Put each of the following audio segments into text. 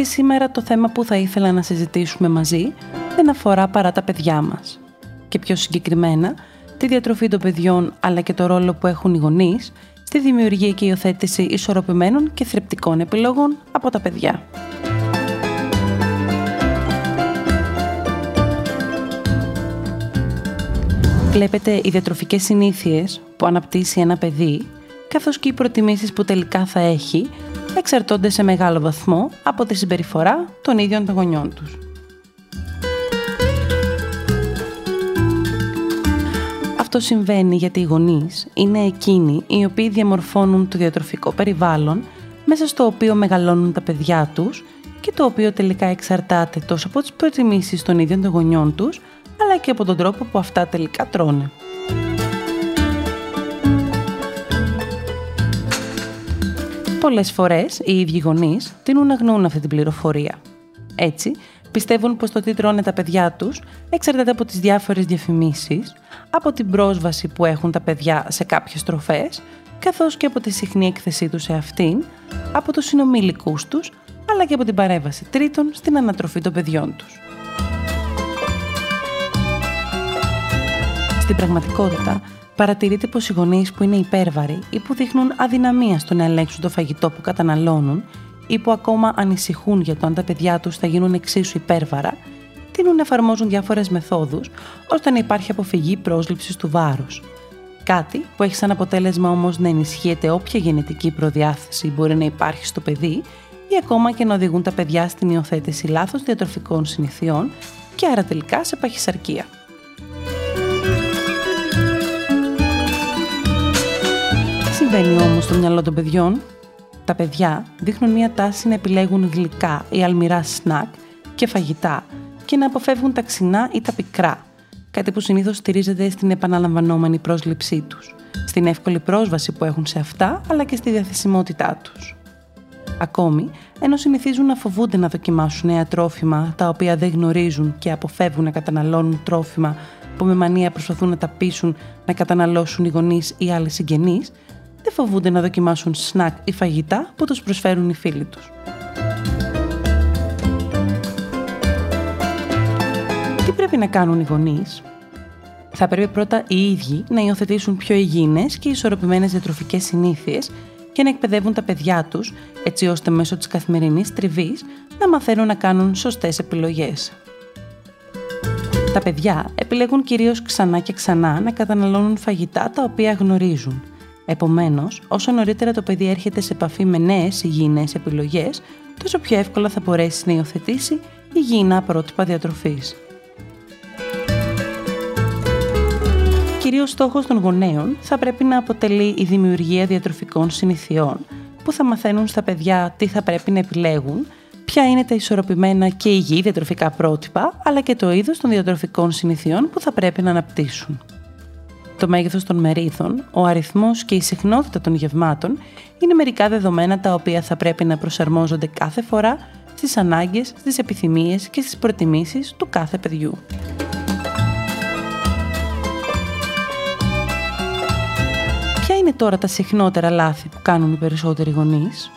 και σήμερα το θέμα που θα ήθελα να συζητήσουμε μαζί δεν αφορά παρά τα παιδιά μας. Και πιο συγκεκριμένα, τη διατροφή των παιδιών αλλά και το ρόλο που έχουν οι γονείς στη δημιουργία και υιοθέτηση ισορροπημένων και θρεπτικών επιλογών από τα παιδιά. Βλέπετε, οι διατροφικές συνήθειες που αναπτύσσει ένα παιδί, καθώς και οι προτιμήσεις που τελικά θα έχει, εξαρτώνται σε μεγάλο βαθμό από τη συμπεριφορά των ίδιων των γονιών τους. Αυτό συμβαίνει γιατί οι γονείς είναι εκείνοι οι οποίοι διαμορφώνουν το διατροφικό περιβάλλον μέσα στο οποίο μεγαλώνουν τα παιδιά τους και το οποίο τελικά εξαρτάται τόσο από τις προτιμήσεις των ίδιων των γονιών τους αλλά και από τον τρόπο που αυτά τελικά τρώνε. Πολλές φορές οι ίδιοι γονείς τείνουν να γνωρούν αυτή την πληροφορία. Έτσι, πιστεύουν πως το τι τρώνε τα παιδιά τους εξαρτάται από τις διάφορες διαφημίσεις, από την πρόσβαση που έχουν τα παιδιά σε κάποιες τροφές, καθώς και από τη συχνή έκθεσή τους σε αυτήν, από τους συνομιλικούς τους, αλλά και από την παρέμβαση τρίτων στην ανατροφή των παιδιών τους. Στην πραγματικότητα, παρατηρείται πως οι γονείς που είναι υπέρβαροι ή που δείχνουν αδυναμία στο να ελέγξουν το φαγητό που καταναλώνουν ή που ακόμα ανησυχούν για το αν τα παιδιά τους θα γίνουν εξίσου υπέρβαρα, τείνουν να εφαρμόζουν διάφορες μεθόδους ώστε να υπάρχει αποφυγή πρόσληψης του βάρους. Κάτι που έχει σαν αποτέλεσμα όμως να ενισχύεται όποια γενετική προδιάθεση μπορεί να υπάρχει στο παιδί ή ακόμα και να οδηγούν τα παιδιά στην υιοθέτηση λάθος διατροφικών συνηθιών και άρα τελικά σε παχυσαρκία. Συμβαίνει όμως στο μυαλό των παιδιών. Τα παιδιά δείχνουν μια τάση να επιλέγουν γλυκά ή αλμυρά σνακ και φαγητά και να αποφεύγουν τα ξινά ή τα πικρά, κάτι που συνήθως στηρίζεται στην επαναλαμβανόμενη πρόσληψή τους, στην εύκολη πρόσβαση που έχουν σε αυτά, αλλά και στη διαθεσιμότητά τους. Ακόμη, ενώ συνηθίζουν να φοβούνται να δοκιμάσουν νέα τρόφιμα τα οποία δεν γνωρίζουν και αποφεύγουν να καταναλώνουν τρόφιμα που με μανία προσπαθούν να τα πείσουν να καταναλώσουν οι γονείς ή άλλοι συγγενείς, δεν φοβούνται να δοκιμάσουν σνακ ή φαγητά που τους προσφέρουν οι φίλοι τους. Τι πρέπει να κάνουν οι γονείς; Θα πρέπει πρώτα οι ίδιοι να υιοθετήσουν πιο υγιεινές και ισορροπημένες διατροφικές συνήθειες και να εκπαιδεύουν τα παιδιά τους, έτσι ώστε μέσω της καθημερινής τριβής να μαθαίνουν να κάνουν σωστές επιλογές. Τα παιδιά επιλέγουν κυρίως ξανά και ξανά να καταναλώνουν φαγητά τα οποία γνωρίζουν – Επομένως, όσο νωρίτερα το παιδί έρχεται σε επαφή με νέες υγιεινές επιλογές, τόσο πιο εύκολα θα μπορέσει να υιοθετήσει υγιεινά πρότυπα διατροφής. Κυρίως στόχος των γονέων θα πρέπει να αποτελεί η δημιουργία διατροφικών συνηθιών που θα μαθαίνουν στα παιδιά τι θα πρέπει να επιλέγουν, ποια είναι τα ισορροπημένα και υγιή διατροφικά πρότυπα, αλλά και το είδος των διατροφικών συνηθιών που θα πρέπει να αναπτύσσουν το μέγεθος των μερίδων, ο αριθμός και η συχνότητα των γευμάτων είναι μερικά δεδομένα τα οποία θα πρέπει να προσαρμόζονται κάθε φορά στις ανάγκες, στις επιθυμίες και στις προτιμήσεις του κάθε παιδιού. Ποια είναι τώρα τα συχνότερα λάθη που κάνουν οι περισσότεροι γονείς;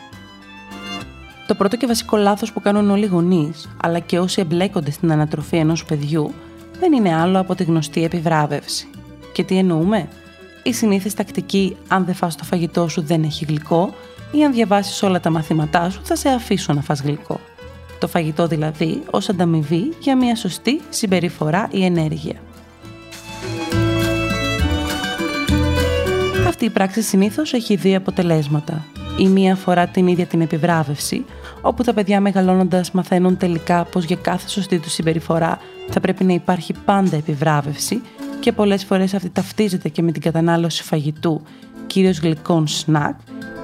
Το πρώτο και βασικό λάθος που κάνουν όλοι οι γονείς, αλλά και όσοι εμπλέκονται στην ανατροφή ενός παιδιού, δεν είναι άλλο από τη γνωστή επιβράβευση. Και τι εννοούμε; Η συνήθις τακτική αν δεν φας το φαγητό σου δεν έχει γλυκό ή αν διαβάσεις όλα τα μαθήματά σου θα σε αφήσω να φας γλυκό. Το φαγητό δηλαδή ως ανταμοιβή για μια σωστή συμπεριφορά ή ενέργεια. Αυτή η πράξη συνήθως έχει δύο αποτελέσματα. Η μία αφορά την ίδια την επιβράβευση, όπου τα παιδιά μεγαλώνοντας μαθαίνουν τελικά πως για κάθε σωστή τους συμπεριφορά θα πρέπει να υπάρχει πάντα επιβράβευση και πολλές φορές αυτή ταυτίζεται και με την κατανάλωση φαγητού, κυρίως γλυκών σνακ,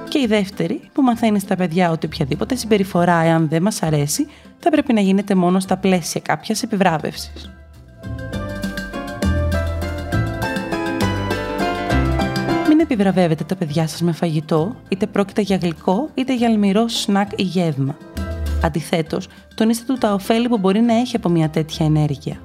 και η δεύτερη που μαθαίνει στα παιδιά ότι οποιαδήποτε συμπεριφορά, εάν δεν μας αρέσει, θα πρέπει να γίνεται μόνο στα πλαίσια κάποιας επιβράβευσης. Μην επιβραβεύετε τα παιδιά σας με φαγητό, είτε πρόκειται για γλυκό, είτε για αλμυρό σνακ ή γεύμα. Αντιθέτως, τονίστε του τα ωφέλη που μπορεί να έχει από μια τέτοια ενέργεια.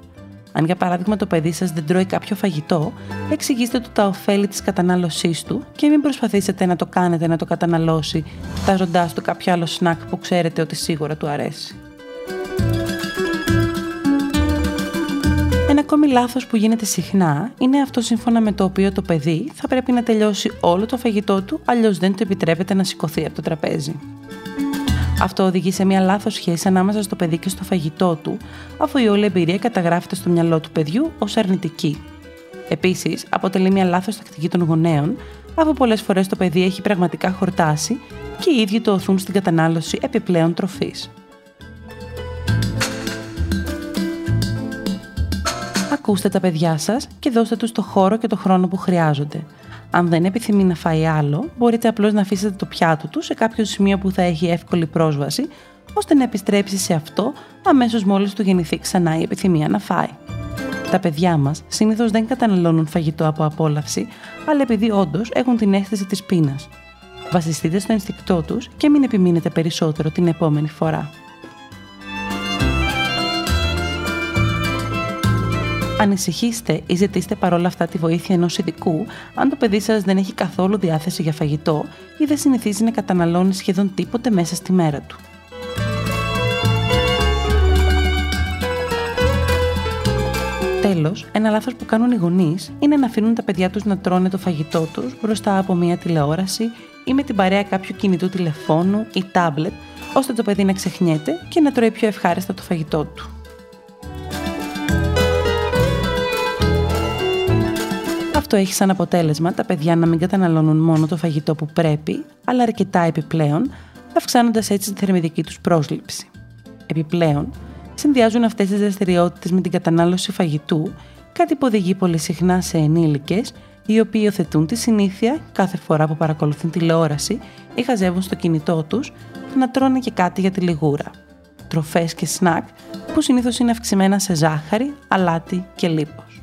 Αν για παράδειγμα το παιδί σας δεν τρώει κάποιο φαγητό, εξηγήστε του τα ωφέλη της κατανάλωσής του και μην προσπαθήσετε να το κάνετε να το καταναλώσει, τάζοντάς του κάποιο άλλο σνακ που ξέρετε ότι σίγουρα του αρέσει. Ένα ακόμη λάθος που γίνεται συχνά είναι αυτό σύμφωνα με το οποίο το παιδί θα πρέπει να τελειώσει όλο το φαγητό του, αλλιώς δεν του επιτρέπεται να σηκωθεί από το τραπέζι. Αυτό οδηγεί σε μια λάθος σχέση ανάμεσα στο παιδί και στο φαγητό του, αφού η όλη εμπειρία καταγράφεται στο μυαλό του παιδιού ως αρνητική. Επίσης, αποτελεί μια λάθος τακτική των γονέων, αφού πολλές φορές το παιδί έχει πραγματικά χορτάσει και οι ίδιοι το οθούν στην κατανάλωση επιπλέον τροφής. Ακούστε τα παιδιά σας και δώστε τους το χώρο και το χρόνο που χρειάζονται. Αν δεν επιθυμεί να φάει άλλο, μπορείτε απλώς να αφήσετε το πιάτο του σε κάποιο σημείο που θα έχει εύκολη πρόσβαση, ώστε να επιστρέψει σε αυτό αμέσως μόλις του γεννηθεί ξανά η επιθυμία να φάει. Τα παιδιά μας συνήθως δεν καταναλώνουν φαγητό από απόλαυση, αλλά επειδή όντως έχουν την αίσθηση της πείνας. Βασιστείτε στο ενστικτό τους και μην επιμείνετε περισσότερο την επόμενη φορά. Ανησυχήστε ή ζητήστε παρόλα αυτά τη βοήθεια ενός ειδικού αν το παιδί σας δεν έχει καθόλου διάθεση για φαγητό ή δεν συνηθίζει να καταναλώνει σχεδόν τίποτε μέσα στη μέρα του. Τέλος, ένα λάθος που κάνουν οι γονείς είναι να αφήνουν τα παιδιά τους να τρώνε το φαγητό τους μπροστά από μια τηλεόραση ή με την παρέα κάποιου κινητού τηλεφώνου ή τάμπλετ, ώστε το παιδί να ξεχνιέται και να τρώει πιο ευχάριστα το φαγητό του. Αυτό έχει σαν αποτέλεσμα τα παιδιά να μην καταναλώνουν μόνο το φαγητό που πρέπει, αλλά αρκετά επιπλέον, αυξάνοντας έτσι τη θερμιδική τους πρόσληψη. Επιπλέον, συνδυάζουν αυτές τις δραστηριότητες με την κατανάλωση φαγητού, κάτι που οδηγεί πολύ συχνά σε ενήλικες, οι οποίοι υιοθετούν τη συνήθεια κάθε φορά που παρακολουθούν τηλεόραση ή χαζεύουν στο κινητό τους να τρώνε και κάτι για τη λιγούρα. Τροφές και σνακ που συνήθως είναι αυξημένα σε ζάχαρη, αλάτι και λίπος.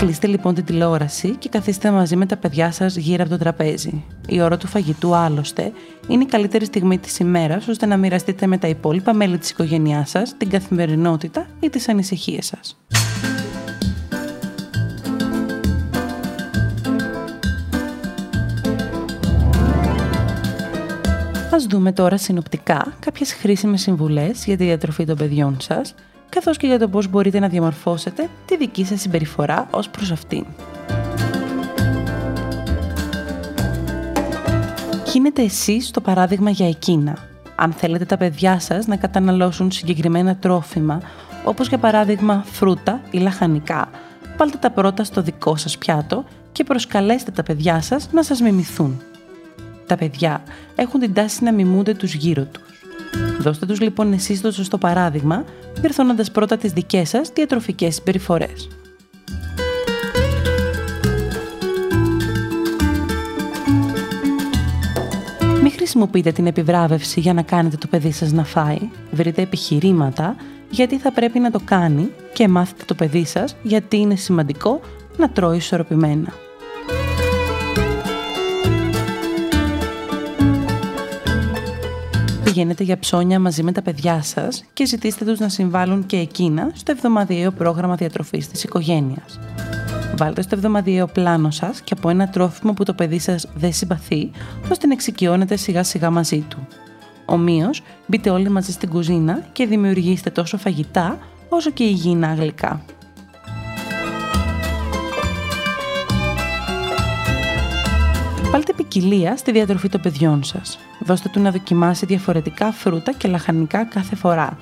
Κλείστε λοιπόν την τηλεόραση και καθίστε μαζί με τα παιδιά σας γύρω από το τραπέζι. Η ώρα του φαγητού, άλλωστε, είναι η καλύτερη στιγμή της ημέρας ώστε να μοιραστείτε με τα υπόλοιπα μέλη της οικογένειάς σας την καθημερινότητα ή τις ανησυχίες σας. Ας δούμε τώρα συνοπτικά κάποιες χρήσιμες συμβουλές για τη διατροφή των παιδιών σας καθώς και για το πώς μπορείτε να διαμορφώσετε τη δική σας συμπεριφορά ως προς αυτήν. Γίνετε εσείς το παράδειγμα για εκείνα. Αν θέλετε τα παιδιά σας να καταναλώσουν συγκεκριμένα τρόφιμα, όπως για παράδειγμα φρούτα ή λαχανικά, βάλτε τα πρώτα στο δικό σας πιάτο και προσκαλέστε τα παιδιά σας να σας μιμηθούν. Τα παιδιά έχουν την τάση να μιμούνται τους γύρω τους. Δώστε τους λοιπόν εσείς το σωστό παράδειγμα, διορθώνοντας πρώτα τις δικές σας διατροφικές συμπεριφορές. Μην χρησιμοποιείτε την επιβράβευση για να κάνετε το παιδί σας να φάει. Βρείτε επιχειρήματα γιατί θα πρέπει να το κάνει και μάθετε το παιδί σας γιατί είναι σημαντικό να τρώει ισορροπημένα. Πηγαίνετε για ψώνια μαζί με τα παιδιά σας και ζητήστε τους να συμβάλλουν και εκείνα στο εβδομαδιαίο πρόγραμμα διατροφής της οικογένειας. Βάλτε στο εβδομαδιαίο πλάνο σας και από ένα τρόφιμο που το παιδί σας δεν συμπαθεί, ώστε να εξοικειώνετε σιγά σιγά μαζί του. Ομοίως, μπείτε όλοι μαζί στην κουζίνα και δημιουργήστε τόσο φαγητά όσο και υγιεινά γλυκά. Βάλτε ποικιλία στη διατροφή των παιδιών σας. Δώστε του να δοκιμάσει διαφορετικά φρούτα και λαχανικά κάθε φορά,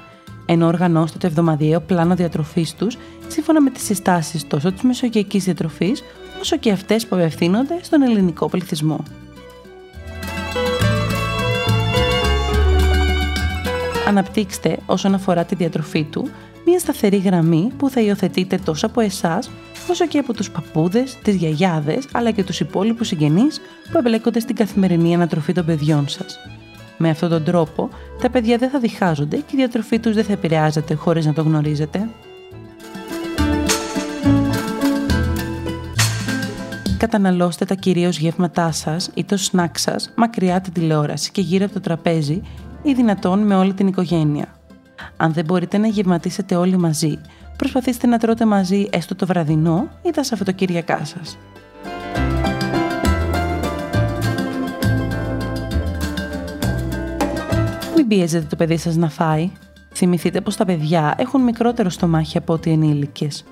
ενώ οργανώστε το εβδομαδιαίο πλάνο διατροφής τους σύμφωνα με τις συστάσεις τόσο της μεσογειακής διατροφής όσο και αυτές που απευθύνονται στον ελληνικό πληθυσμό. Αναπτύξτε όσον αφορά τη διατροφή του μια σταθερή γραμμή που θα υιοθετείτε τόσο από εσάς όσο και από τους παππούδες, τις γιαγιάδες αλλά και τους υπόλοιπους συγγενείς που εμπλέκονται στην καθημερινή ανατροφή των παιδιών σας. Με αυτόν τον τρόπο, τα παιδιά δεν θα διχάζονται και η διατροφή τους δεν θα επηρεάζεται χωρίς να το γνωρίζετε. Καταναλώστε τα κυρίως γεύματά σας ή το σνακ σας μακριά την τηλεόραση και γύρω από το τραπέζι ή δυνατόν με όλη την οικογένεια. Αν δεν μπορείτε να γευματίσετε όλοι μαζί, προσπαθήστε να τρώτε μαζί έστω το βραδινό ή τα Σαββατοκύριακά σας. Μην πιέζετε το παιδί σας να φάει. Θυμηθείτε πως τα παιδιά έχουν μικρότερο στομάχι από ό,τι ενήλικες.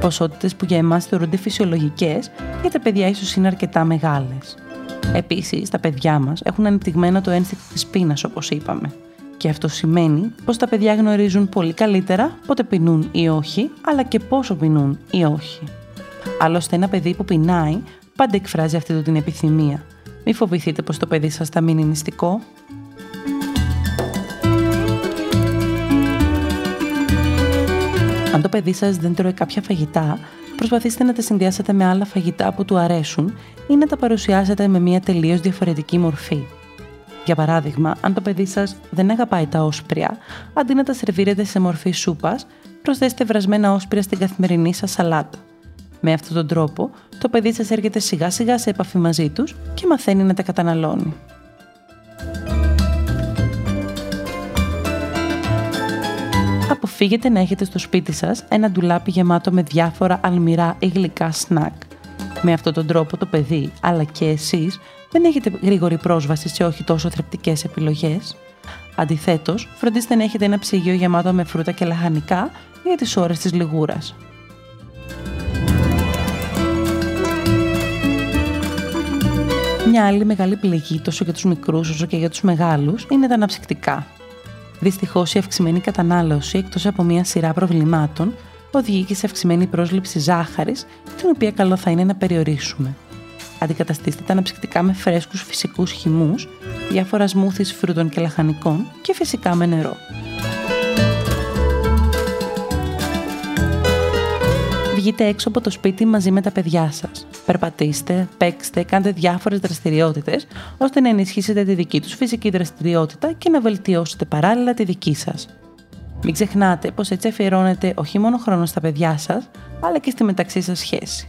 Ποσότητες που για εμάς θεωρούνται φυσιολογικές, για τα παιδιά ίσως είναι αρκετά μεγάλες. Επίσης, τα παιδιά μας έχουν ανεπτυγμένο το ένστικτο της πείνας, όπως είπαμε. Και αυτό σημαίνει πως τα παιδιά γνωρίζουν πολύ καλύτερα πότε πεινούν ή όχι, αλλά και πόσο πεινούν ή όχι. Άλλωστε, ένα παιδί που πεινάει πάντα εκφράζει αυτή την επιθυμία. Μην φοβηθείτε πως το παιδί σας θα μείνει νηστικό. Αν το παιδί σας δεν τρώει κάποια φαγητά, προσπαθήστε να τα συνδυάσετε με άλλα φαγητά που του αρέσουν ή να τα παρουσιάσετε με μια τελείως διαφορετική μορφή. Για παράδειγμα, αν το παιδί σας δεν αγαπάει τα όσπρια, αντί να τα σερβίρετε σε μορφή σούπας, προσθέστε βρασμένα όσπρια στην καθημερινή σας σαλάτα. Με αυτόν τον τρόπο, το παιδί σας έρχεται σιγά σιγά σε επαφή μαζί τους και μαθαίνει να τα καταναλώνει. Αποφύγετε να έχετε στο σπίτι σας ένα ντουλάπι γεμάτο με διάφορα αλμυρά ή γλυκά σνακ. Με αυτόν τον τρόπο το παιδί, αλλά και εσείς, δεν έχετε γρήγορη πρόσβαση σε όχι τόσο θρεπτικές επιλογές. Αντιθέτως, φροντίστε να έχετε ένα ψυγείο γεμάτο με φρούτα και λαχανικά για τις ώρες της λιγούρας. Μια άλλη μεγάλη πληγή τόσο για τους μικρούς όσο και για τους μεγάλους είναι τα αναψυκτικά. Δυστυχώς, η αυξημένη κατανάλωση, εκτός από μια σειρά προβλημάτων, οδηγεί και σε αυξημένη πρόσληψη ζάχαρης, την οποία καλό θα είναι να περιορίσουμε. Αντικαταστήστε τα αναψυκτικά με φρέσκους φυσικούς χυμούς, διάφορας σμούθις φρούτων και λαχανικών και φυσικά με νερό. Βγείτε έξω από το σπίτι μαζί με τα παιδιά σας. Περπατήστε, παίξτε, κάντε διάφορες δραστηριότητες, ώστε να ενισχύσετε τη δική τους φυσική δραστηριότητα και να βελτιώσετε παράλληλα τη δική σας. Μην ξεχνάτε πως έτσι αφιερώνετε όχι μόνο χρόνο στα παιδιά σας, αλλά και στη μεταξύ σας σχέση.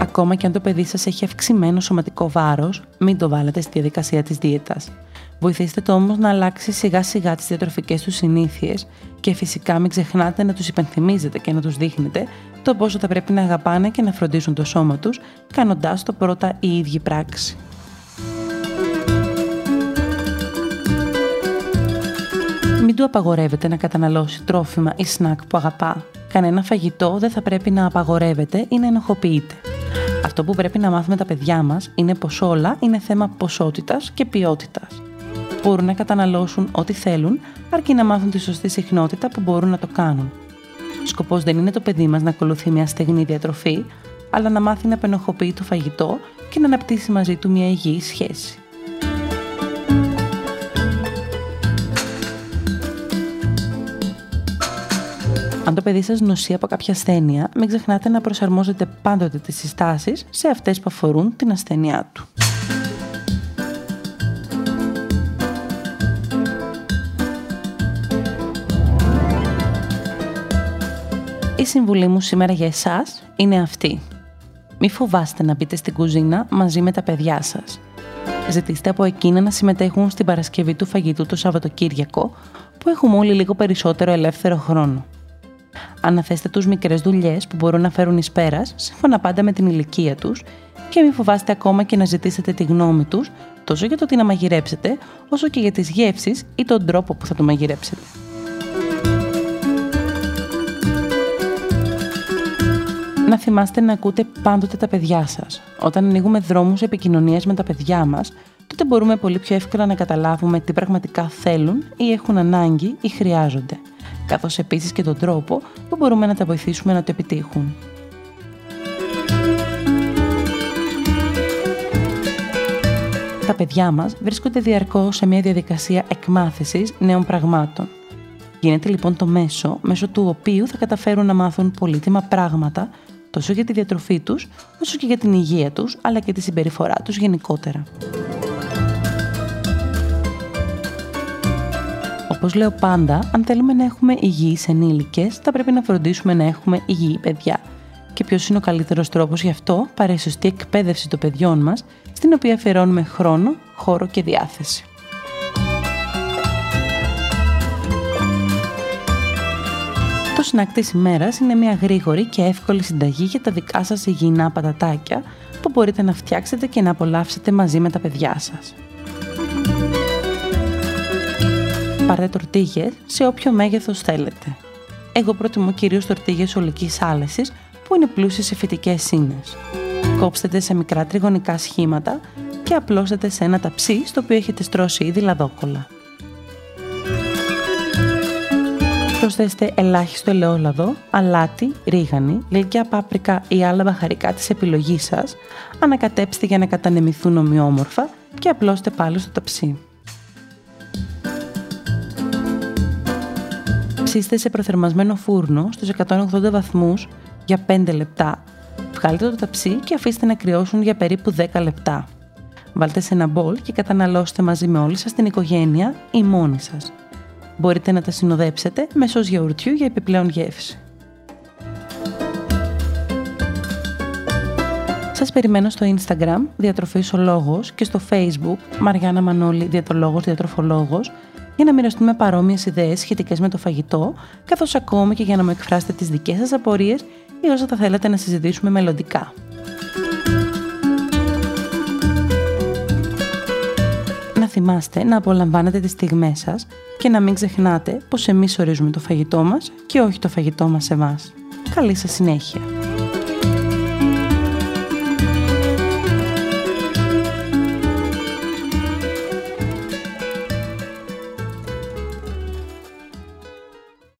Ακόμα και αν το παιδί σας έχει αυξημένο σωματικό βάρος, μην το βάλετε στη διαδικασία της δίαιτας. Βοηθήστε το όμως να αλλάξει σιγά σιγά τις διατροφικές τους συνήθειες και φυσικά μην ξεχνάτε να τους υπενθυμίζετε και να τους δείχνετε το πόσο θα πρέπει να αγαπάνε και να φροντίζουν το σώμα τους, κάνοντάς το πρώτα η ίδια πράξη. Μην του απαγορεύετε να καταναλώσει τρόφιμα ή σνακ που αγαπά. Κανένα φαγητό δεν θα πρέπει να απαγορεύεται ή να ενοχοποιείται. Αυτό που πρέπει να μάθουμε τα παιδιά μας είναι πως όλα είναι θέμα ποσότητας και ποιότητας. Μπορούν να καταναλώσουν ό,τι θέλουν, αρκεί να μάθουν τη σωστή συχνότητα που μπορούν να το κάνουν. Σκοπός δεν είναι το παιδί μας να ακολουθεί μια στεγνή διατροφή, αλλά να μάθει να απενοχοποιεί το φαγητό και να αναπτύσσει μαζί του μια υγιή σχέση. Αν το παιδί σας νοσεί από κάποια ασθένεια, μην ξεχνάτε να προσαρμόζετε πάντοτε τις συστάσεις σε αυτές που αφορούν την ασθένειά του. Η συμβουλή μου σήμερα για εσάς είναι αυτή. Μη φοβάστε να μπείτε στην κουζίνα μαζί με τα παιδιά σας. Ζητήστε από εκείνα να συμμετέχουν στην Παρασκευή του φαγητού το Σαββατοκύριακο, που έχουμε όλοι λίγο περισσότερο ελεύθερο χρόνο. Αναθέστε τους μικρές δουλειές που μπορούν να φέρουν εις πέρας, σύμφωνα πάντα με την ηλικία τους και μην φοβάστε ακόμα και να ζητήσετε τη γνώμη τους, τόσο για το τι να μαγειρέψετε, όσο και για τις γεύσεις ή τον τρόπο που θα το μαγειρέψετε. Να θυμάστε να ακούτε πάντοτε τα παιδιά σας. Όταν ανοίγουμε δρόμους επικοινωνίας με τα παιδιά μας, τότε μπορούμε πολύ πιο εύκολα να καταλάβουμε τι πραγματικά θέλουν ή έχουν ανάγκη ή χρειάζονται καθώς επίσης και τον τρόπο που μπορούμε να τα βοηθήσουμε να το επιτύχουν. Τα παιδιά μας βρίσκονται διαρκώς σε μια διαδικασία εκμάθησης νέων πραγμάτων. Γίνεται λοιπόν το μέσο, μέσω του οποίου θα καταφέρουν να μάθουν πολύτιμα πράγματα τόσο για τη διατροφή τους, όσο και για την υγεία τους, αλλά και τη συμπεριφορά τους γενικότερα. Όπως λέω πάντα, αν θέλουμε να έχουμε υγιείς ενήλικες, θα πρέπει να φροντίσουμε να έχουμε υγιή παιδιά. Και ποιος είναι ο καλύτερος τρόπος γι' αυτό, παρά η σωστή εκπαίδευση των παιδιών μας, στην οποία αφιερώνουμε χρόνο, χώρο και διάθεση. Το σνακ της ημέρας είναι μια γρήγορη και εύκολη συνταγή για τα δικά σας υγιεινά πατατάκια που μπορείτε να φτιάξετε και να απολαύσετε μαζί με τα παιδιά σας. Πάρτε τορτίγες σε όποιο μέγεθος θέλετε. Εγώ προτιμώ κυρίως τορτίγες ολικής άλεσης που είναι πλούσιες σε φυτικές ίνες. Κόψτε σε μικρά τριγωνικά σχήματα και απλώστε σε ένα ταψί στο οποίο έχετε στρώσει ήδη λαδόκολα. Προσθέστε ελάχιστο ελαιόλαδο, αλάτι, ρίγανη, γλυκιά πάπρικα ή άλλα μπαχαρικά της επιλογής σας, ανακατέψτε για να κατανεμηθούν ομοιόμορφα και απλώστε πάλι στο ταψί. Ψήστε σε προθερμασμένο φούρνο στους 180 βαθμούς για 5 λεπτά. Βγάλτε το ταψί και αφήστε να κρυώσουν για περίπου 10 λεπτά. Βάλτε σε ένα μπολ και καταναλώστε μαζί με όλη σας την οικογένεια ή μόνοι σας. Μπορείτε να τα συνοδέψετε με σως γιαουρτιού για επιπλέον γεύση. Σας περιμένω στο Instagram Διατροφής ο Λόγος και στο Facebook Μαριάννα Μανώλη Διατολόγος Διατροφολόγος για να μοιραστούμε παρόμοιες ιδέες σχετικές με το φαγητό, καθώς ακόμη και για να μου εκφράσετε τις δικές σας απορίες ή όσα θα θέλετε να συζητήσουμε μελλοντικά. Θυμάστε να απολαμβάνετε τις στιγμές σας και να μην ξεχνάτε πως εμείς ορίζουμε το φαγητό μας και όχι το φαγητό μας εμάς. Καλή σας συνέχεια!